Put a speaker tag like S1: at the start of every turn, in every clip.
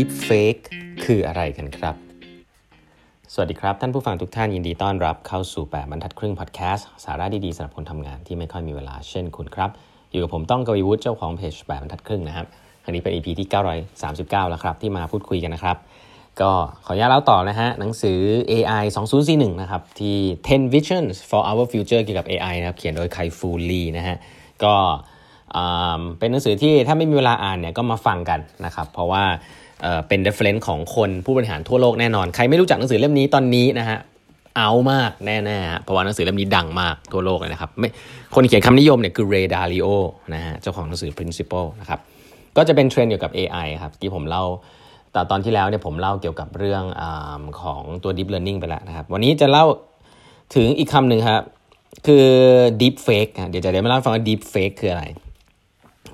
S1: Deep Fake คืออะไรกันครับ สวัสดีครับ ท่านผู้ฟังทุกท่านยินดีต้อนรับเข้าสู่ 8 บรรทัดครึ่งพอดแคสต์สาระดี ๆสำหรับคนทำงานที่ไม่ค่อยมีเวลาเช่นคุณครับ อยู่กับผมต้องกวีวุฒิเจ้าของเพจ 8 บรรทัดครึ่งนะครับครั้นี้เป็น EP ที่ 939 แล้วครับ ที่มาพูดคุยกันนะครับ ก็ขออนุญาตเล่าต่อนะฮะหนังสือ AI 2041นะครับที่ 10 Visions for Our Future เกี่ยวกับ AI นะครับเขียนโดยไคฟูลีนะฮะก็เป็นหนังสือที่ถ้าไม่มีเวลาอ่านเนี่ยก็มาฟังกันนะครับ เพราะว่า เป็น reference ของคนผู้บริหารทั่วโลกแน่นอน ใครไม่รู้จักหนังสือเล่มนี้ตอนนี้นะฮะเอามากแน่ๆเพราะว่าหนังสือเล่มนี้ดังมากทั่วโลกเลยนะครับไม่คนเขียนคำนิยมเนี่ยคือเรดาริโอนะฮะเจ้าของหนังสือ principle นะครับก็จะเป็นเทรนด์เกี่ยวกับ AI ครับที่ผมเล่าแต่ตอนที่แล้วเนี่ยผมเล่าเกี่ยวกับเรื่องอของตัว deep learning ไปแล้วนะครับ วันนี้จะเล่าถึงอีกคำหนึ่งครับ คือ deep fake เดี๋ยวจะเดี๋ยวมาเล่าฟังว่า deep fake คืออะไร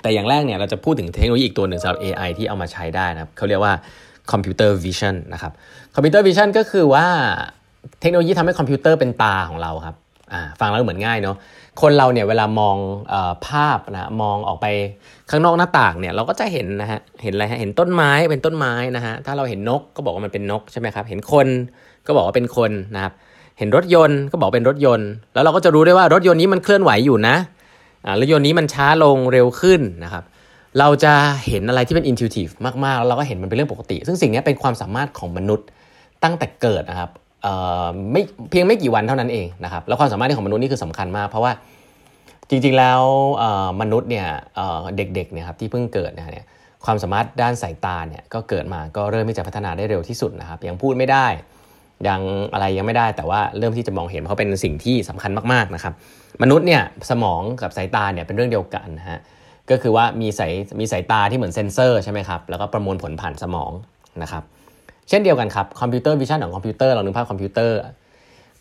S1: แต่อย่างแรกเนี่ยเราจะพูดถึงเทคโนโลยีอีกตัวหนึ่งสำหรับ AI ที่เอามาใช้ได้นะครับเขาเรียกว่า computer vision นนะครับ computer vision ก็คือว่าเทคโนโลยีทำให้คอมพิวเตอร์เป็นตาของเราครับฟังแล้วเหมือนง่ายเนาะคนเราเนี่ยเวลามองอภาพนะมองออกไปข้างนอกหน้าต่างเนี่ยเราก็จะเห็นนะฮะเห็นอะไรฮะเห็นต้นไม้เป็นต้นไม้นะฮะถ้าเราเห็นนกก็บอกว่ามันเป็นนกใช่ไหมครับเห็นคนก็บอกว่าเป็นคนนะครับเห็นรถยนต์ก็บอกเป็นรถยนต์ แล้วเราก็จะรู้ได้ว่ารถยนต์นี้มันเคลื่อนไหวอยู่นะ รถยนต์นี้มันช้าลงเร็วขึ้นนะครับเราจะเห็นอะไรที่เป็น intuitive มากๆ แล้วเราก็เห็นมันเป็นเรื่องปกติ ซึ่งสิ่งนี้เป็นความสามารถของมนุษย์ตั้งแต่เกิดนะครับไม่เพียงไม่กี่วันเท่านั้นเองนะครับแล้วความสามารถของมนุษย์นี่คือสำคัญมาก เพราะว่าจริงๆแล้วมนุษย์เนี่ยเด็กๆเนี่ยครับที่เพิ่งเกิดเนี่ยความสามารถด้านสายตาเนี่ยก็เกิดมาก็เริ่มที่จะพัฒนาได้เร็วที่สุดนะครับยังพูดไม่ได้ยังอะไรยังไม่ได้แต่ว่าเริ่มที่จะมองเห็นเพราะเป็นสิ่งที่สำคัญมากๆนะครับ มนุษย์เนี่ยสมองกับสายตาเนี่ยเป็นเรื่องเดียวกันนะฮะก็คือว่ามีสายมีสายตาที่เหมือนเซนเซอร์ใช่ไหมครับแล้วก็ประมวลผลผ่านสมองนะครับเช่นเดียวกันครับ computer vision ของคอมพิวเตอร์เรานึกภาพคอมพิวเตอร์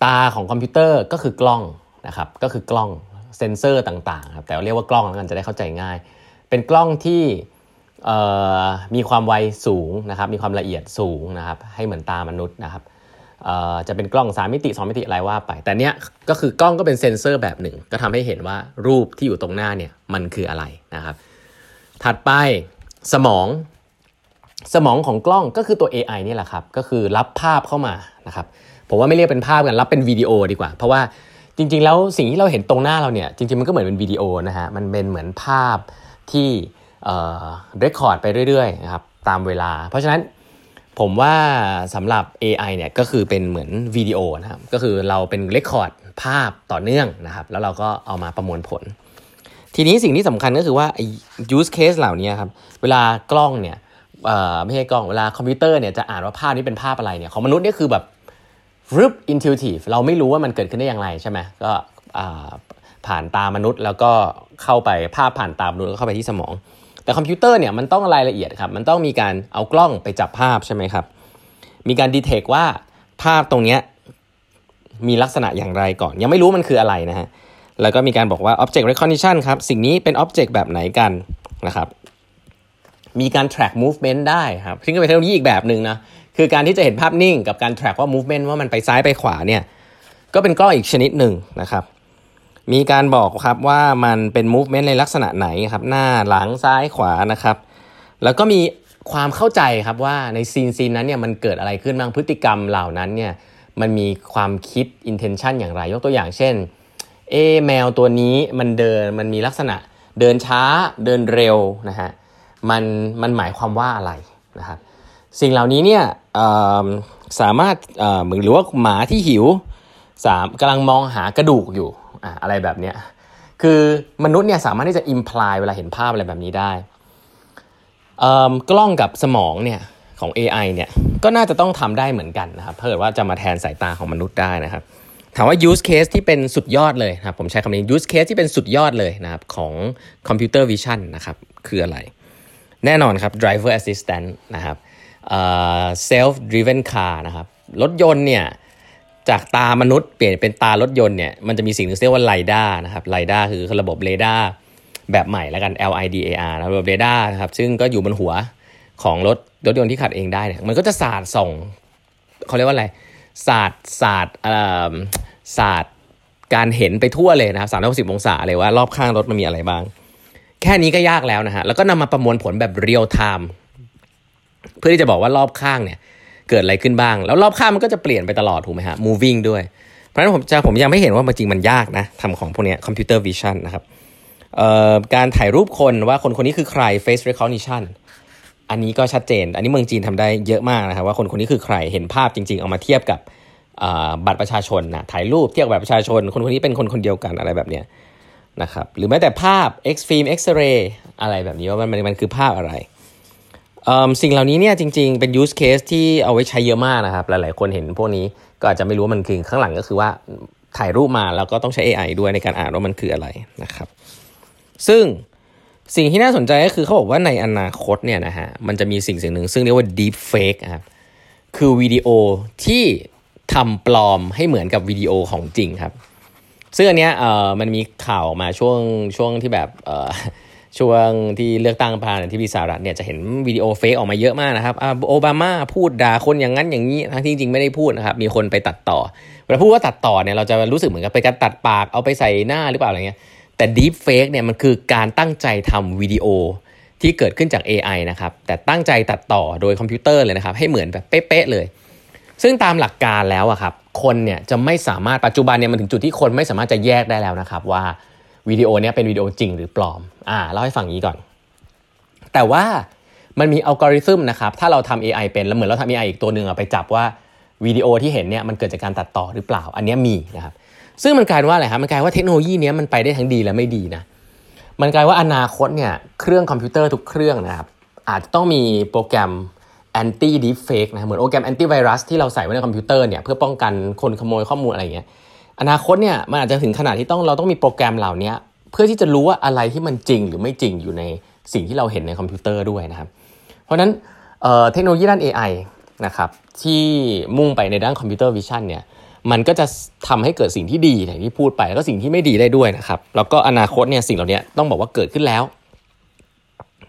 S1: ตาของคอมพิวเตอร์ก็คือกล้องนะครับก็คือกล้องเซนเซอร์ต่างๆครับแต่เรียกว่ากล้องแล้วกันจะได้เข้าใจง่าย เป็นกล้องที่มีความไวสูงนะครับมีความละเอียดสูงนะครับให้เหมือนตามนุษย์นะครับ จะเป็นกล้อง 3 มิติ 2 มิติอะไรว่าไป แต่เนี้ยก็คือกล้องก็เป็นเซนเซอร์แบบหนึ่ง ก็ทำให้เห็นว่ารูปที่อยู่ตรงหน้าเนี่ยมันคืออะไรนะครับ ถัดไปสมองสมองของกล้องก็คือตัว AI นี่แหละครับ ก็คือรับภาพเข้ามานะครับผมว่าไม่เรียกเป็นภาพกันรับเป็นวิดีโอดีกว่า เพราะว่าจริง ๆ แล้วสิ่งที่เราเห็นตรงหน้าเราเนี่ยจริง ๆ มันก็เหมือนเป็นวิดีโอนะฮะมันเป็นเหมือนภาพที่เอ่อ record ไปเรื่อยๆนะครับตามเวลา เพราะฉะนั้น ผมว่าสำหรับ AI เนี่ยก็คือเป็นเหมือนวิดีโอนะครับ ก็คือเราเป็น record ภาพต่อเนื่องนะครับ แล้วเราก็เอามาประมวลผล ทีนี้สิ่งที่สำคัญก็คือว่า use case เหล่านี้ครับ เวลากล้องเนี่ยไม่ใช่กล้อง เวลาคอมพิวเตอร์เนี่ยจะอ่านว่าภาพนี้เป็นภาพอะไรเนี่ย ของมนุษย์นี่คือแบบ intuitive เราไม่รู้ว่ามันเกิดขึ้นได้อย่างไรใช่ไหมก็ผ่านตามนุษย์แล้วก็เข้าไปภาพผ่านตามนุษย์แล้วเข้าไปที่สมอง แต่คอมพิวเตอร์เนี่ยมันต้องรายละเอียดครับ มันต้องมีการเอากล้องไปจับภาพใช่ไหมครับ มีการดีเทคว่าภาพตรงนี้มีลักษณะอย่างไรก่อน ยังไม่รู้มันคืออะไรนะฮะ แล้วก็มีการบอกว่า object recognition ครับ สิ่งนี้เป็น object แบบไหนกันนะครับ มีการ track movement ได้ครับซึ่งก็เป็นเทคโนโลยีอีกแบบหนึ่งนะ คือการที่จะเห็นภาพนิ่งกับการ track ว่า movement ว่ามันไปซ้ายไปขวาเนี่ย ก็เป็นกล้องอีกชนิดหนึ่งนะครับ มีการบอกครับว่ามันเป็น movement ในลักษณะไหนครับ หน้าหลังซ้ายขวานะครับ แล้วก็มีความเข้าใจครับว่าในซีนซีนนั้นเนี่ยมันเกิดอะไรขึ้นบ้างพฤติกรรมเหล่านั้นเนี่ยมันมีความคิด intention อย่างไร ยกตัวอย่างเช่น เอแมวตัวนี้มันเดินมันมีลักษณะเดินช้าเดินเร็วนะฮะมันมันหมายความว่าอะไรนะครับสิ่งเหล่านี้เนี่ยสามารถเหมือนหรือว่าหมาที่หิวสามกำลังมองหากระดูกอยู่ อะอะไรแบบเนี้ยคือมนุษย์เนี่ยสามารถที่จะอิมพลายเวลาเห็นภาพอะไรแบบนี้ได้กล้องกับสมองเนี่ยของ AI เนี่ยก็น่าจะต้องทำได้เหมือนกันนะครับถ้าเพื่อว่าจะมาแทนสายตาของมนุษย์ได้นะครับ ถามว่า use case ที่เป็นสุดยอดเลยนะครับผมใช้คำนี้ use case ที่เป็นสุดยอดเลยนะครับของ computer vision นะครับคืออะไร แน่นอนครับ driver assistant นะครับ self driven car นะครับรถยนต์เนี่ย จากตามนุษย์เปลี่ยนเป็นตารถยนต์เนี่ยมันจะมีสิ่งที่เรียกว่าไลด้านะครับไลด้าคือระบบเรดาร์แบบใหม่แล้วกัน LIDAR ระบบเรดาร์นะครับซึ่งก็อยู่บนหัวของรถรถยนต์ที่ขัดเองได้เนี่ยมันก็จะสาดส่งเขาเรียกว่าอะไรสาดสาดสาดการเห็นไปทั่วเลยนะครับสามร้อยสิบองศาเลยว่ารอบข้างรถมันมีอะไรบ้าง แค่นี้ก็ยากแล้วนะฮะแล้วก็นำมาประมวลผลแบบ real-time เพื่อที่จะบอกว่ารอบข้างเนี่ย เกิดอะไรขึ้นบ้าง แล้วรอบข้างมันก็จะเปลี่ยนไปตลอดถูกไหมฮะ moving ด้วย เพราะฉะนั้นผมจะผมยังไม่เห็นว่ามันจริงมันยากนะทำของพวกนี้ computer vision นะครับการถ่ายรูปคนว่าคนคนนี้คือใคร face recognition อันนี้ก็ชัดเจน อันนี้เมืองจีนทำได้เยอะมากนะครับว่าคนคนนี้คือใครเห็นภาพจริง ๆ เอามาเทียบกับบัตรประชาชนนะถ่ายรูปเทียบกับบัตรประชาชน คนคนนี้เป็นคนคนเดียวกันอะไรแบบเนี้ยนะครับหรือแม้แต่ภาพ X film X ray อะไรแบบนี้ว่ามันมันคือภาพอะไร สิ่งเหล่านี้เนี่ยจริงๆเป็น use case ที่เอาไว้ใช้เยอะมากนะครับ หลายๆคนเห็นพวกนี้ก็อาจจะไม่รู้ว่ามันคือข้างหลังก็คือว่าถ่ายรูปมาแล้วก็ต้องใช้ AI ด้วยในการอ่านว่ามันคืออะไรนะครับ ซึ่งสิ่งที่น่าสนใจก็คือเขาบอกว่าในอนาคตเนี่ยนะฮะมันจะมีสิ่งสิ่งหนึ่งซึ่งเรียกว่า deep fake ครับคือวิดีโอที่ทำปลอมให้เหมือนกับวิดีโอของจริงครับ ซึ่งอันเนี้ยเอ่อมันมีข่าวมาช่วงช่วงที่แบบเอ่อ ช่วงที่เลือกตั้งประธานาธิบดีสหรัฐเนี่ยจะเห็นวิดีโอเฟกออกมาเยอะมากนะครับโอบามาพูดด่าคนอย่างนั้นอย่างนี้ทั้งที่จริงไม่ได้พูดนะครับมีคนไปตัดต่อเวลาพูดว่าตัดต่อเนี่ยเราจะรู้สึกเหมือนกับเป็นการตัดปากเอาไปใส่หน้าหรือเปล่าอะไรเงี้ยแต่ deep fake เนี่ยมันคือการตั้งใจทำวิดีโอที่เกิดขึ้นจาก AI นะครับแต่ตั้งใจตัดต่อโดยคอมพิวเตอร์เลยนะครับให้เหมือนแบบเป๊ะๆเลย ซึ่งตามหลักการแล้วอะครับคนเนี่ยจะไม่สามารถปัจจุบันเนี่ยมันถึงจุดที่คนไม่สามารถจะแยกได้แล้วนะครับว่า วิดีโอนี้เป็นวิดีโอจริงหรือปลอมอ่าเล่าให้ฟังนี้ก่อน แต่ว่ามันมีอัลกอริทึมนะครับ ถ้าเราทำ AI เป็นแล้วเหมือนเราทำ AI อีกตัวหนึ่งไปจับว่าวิดีโอที่เห็นเนี่ยมันเกิดจากการตัดต่อหรือเปล่า อันนี้มีนะครับ ซึ่งมันกลายว่าอะไรครับมันกลายว่าเทคโนโลยีนี้มันไปได้ทั้งดีและไม่ดีนะ มันกลายว่าอนาคตเนี่ยเครื่องคอมพิวเตอร์ทุกเครื่องนะครับอาจจะต้องมีโปรแกรม anti deepfake นะเหมือนโปรแกรม anti virus ที่เราใส่ไว้ในคอมพิวเตอร์เนี่ยเพื่อป้องกันคนขโมยข้อมูลอะไรอย่างเงี้ย อนาคตเนี่ยมันอาจจะถึงขนาดที่ต้องเราต้องมีโปรแกรมเหล่านี้เพื่อที่จะรู้ว่าอะไรที่มันจริงหรือไม่จริงอยู่ในสิ่งที่เราเห็นในคอมพิวเตอร์ด้วยนะครับ เพราะฉะนั้นเทคโนโลยีด้าน AI นะครับที่มุ่งไปในด้าน computer vision เนี่ยมันก็จะทำให้เกิดสิ่งที่ดีอย่างที่พูดไป แล้วก็สิ่งที่ไม่ดีได้ด้วยนะครับ แล้วก็อนาคตเนี่ยสิ่งเหล่านี้ต้องบอกว่าเกิดขึ้นแล้ว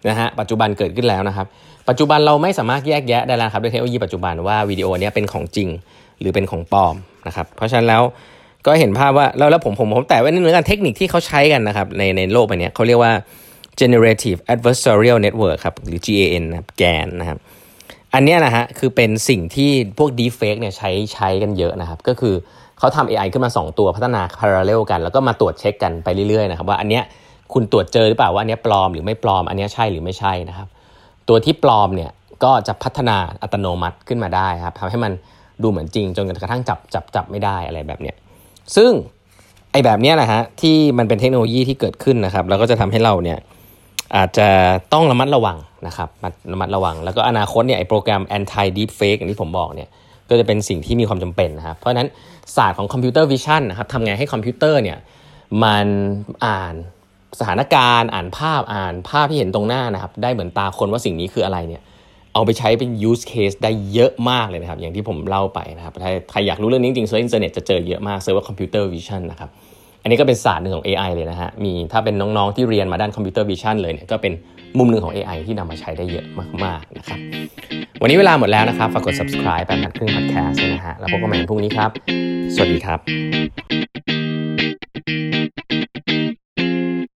S1: นะฮะปัจจุบันเกิดขึ้นแล้วนะครับ ปัจจุบันเราไม่สามารถแยกแยะได้แล้วครับด้วยเทคโนโลยีปัจจุบันว่าวิดีโอนี้เป็นของจริงหรือเป็นของปลอมนะครับเพราะฉะนั้นแล้ว ก็เห็นภาพว่าแล้วแล้วผมผมผมแต่ว่านี่เหมือนกันเทคนิคที่เขาใช้กันนะครับในในโลกใบนี้เขาเรียกว่า generative adversarial network ครับหรือ GAN นะ GAN นะครับอันนี้นะฮะคือเป็นสิ่งที่พวก deepfake เนี่ยใช้ใช้กันเยอะนะครับ ก็คือเขาทำ AI ขึ้นมา 2 ตัวพัฒนา parallel กัน แล้วก็มาตรวจเช็คกันไปเรื่อยๆนะครับว่าอันเนี้ยคุณตรวจเจอหรือเปล่าว่าอันนี้ปลอมหรือไม่ปลอมอันนี้ใช่หรือไม่ใช่นะครับ ตัวที่ปลอมเนี่ยก็จะพัฒนาอัตโนมัติขึ้นมาได้ครับทำให้มันดูเหมือนจริงจนกระทั่งจับจับจับไม่ได้อะไรแบบเนี้ย ซึ่งไอแบบนี้นะฮะที่มันเป็นเทคโนโลยีที่เกิดขึ้นนะครับ แล้วก็จะทำให้เราเนี่ยอาจจะต้องระมัดระวังนะครับระมัดระวัง แล้วก็อนาคตเนี่ยไอโปรแกรม anti deep fake อย่างที่ผมบอกเนี่ยก็จะเป็นสิ่งที่มีความจำเป็นนะครับเพราะฉะนั้นศาสตร์ของ computer vision นะครับทำไงให้คอมพิวเตอร์เนี่ยมันอ่านสถานการณ์ อ่านภาพอ่านภาพที่เห็นตรงหน้านะครับ ได้เหมือนตาคนว่าสิ่งนี้คืออะไรเนี่ย เอาไปใช้เป็น use case ได้เยอะมากเลยนะครับ อย่างที่ผมเล่าไปนะครับถ้าใครอยากรู้เรื่องนี้จริงๆเซิร์ชอินเทอร์เน็ตจะเจอเยอะมาก search ว่า computer vision นะครับ อันนี้ก็เป็นศาสตร์หนึ่งของ AI เลยนะฮะ มีถ้าเป็นน้องๆที่เรียนมาด้าน computer vision เลยเนี่ยก็เป็นมุมหนึ่งของ AI ที่นำมาใช้ได้เยอะมากๆนะครับ วันนี้เวลาหมดแล้วนะครับ ฝากกด subscribe แปดพันครึ่ง podcast นะฮะ แล้วพบกันใหม่พรุ่งนี้ครับ สวัสดีครับ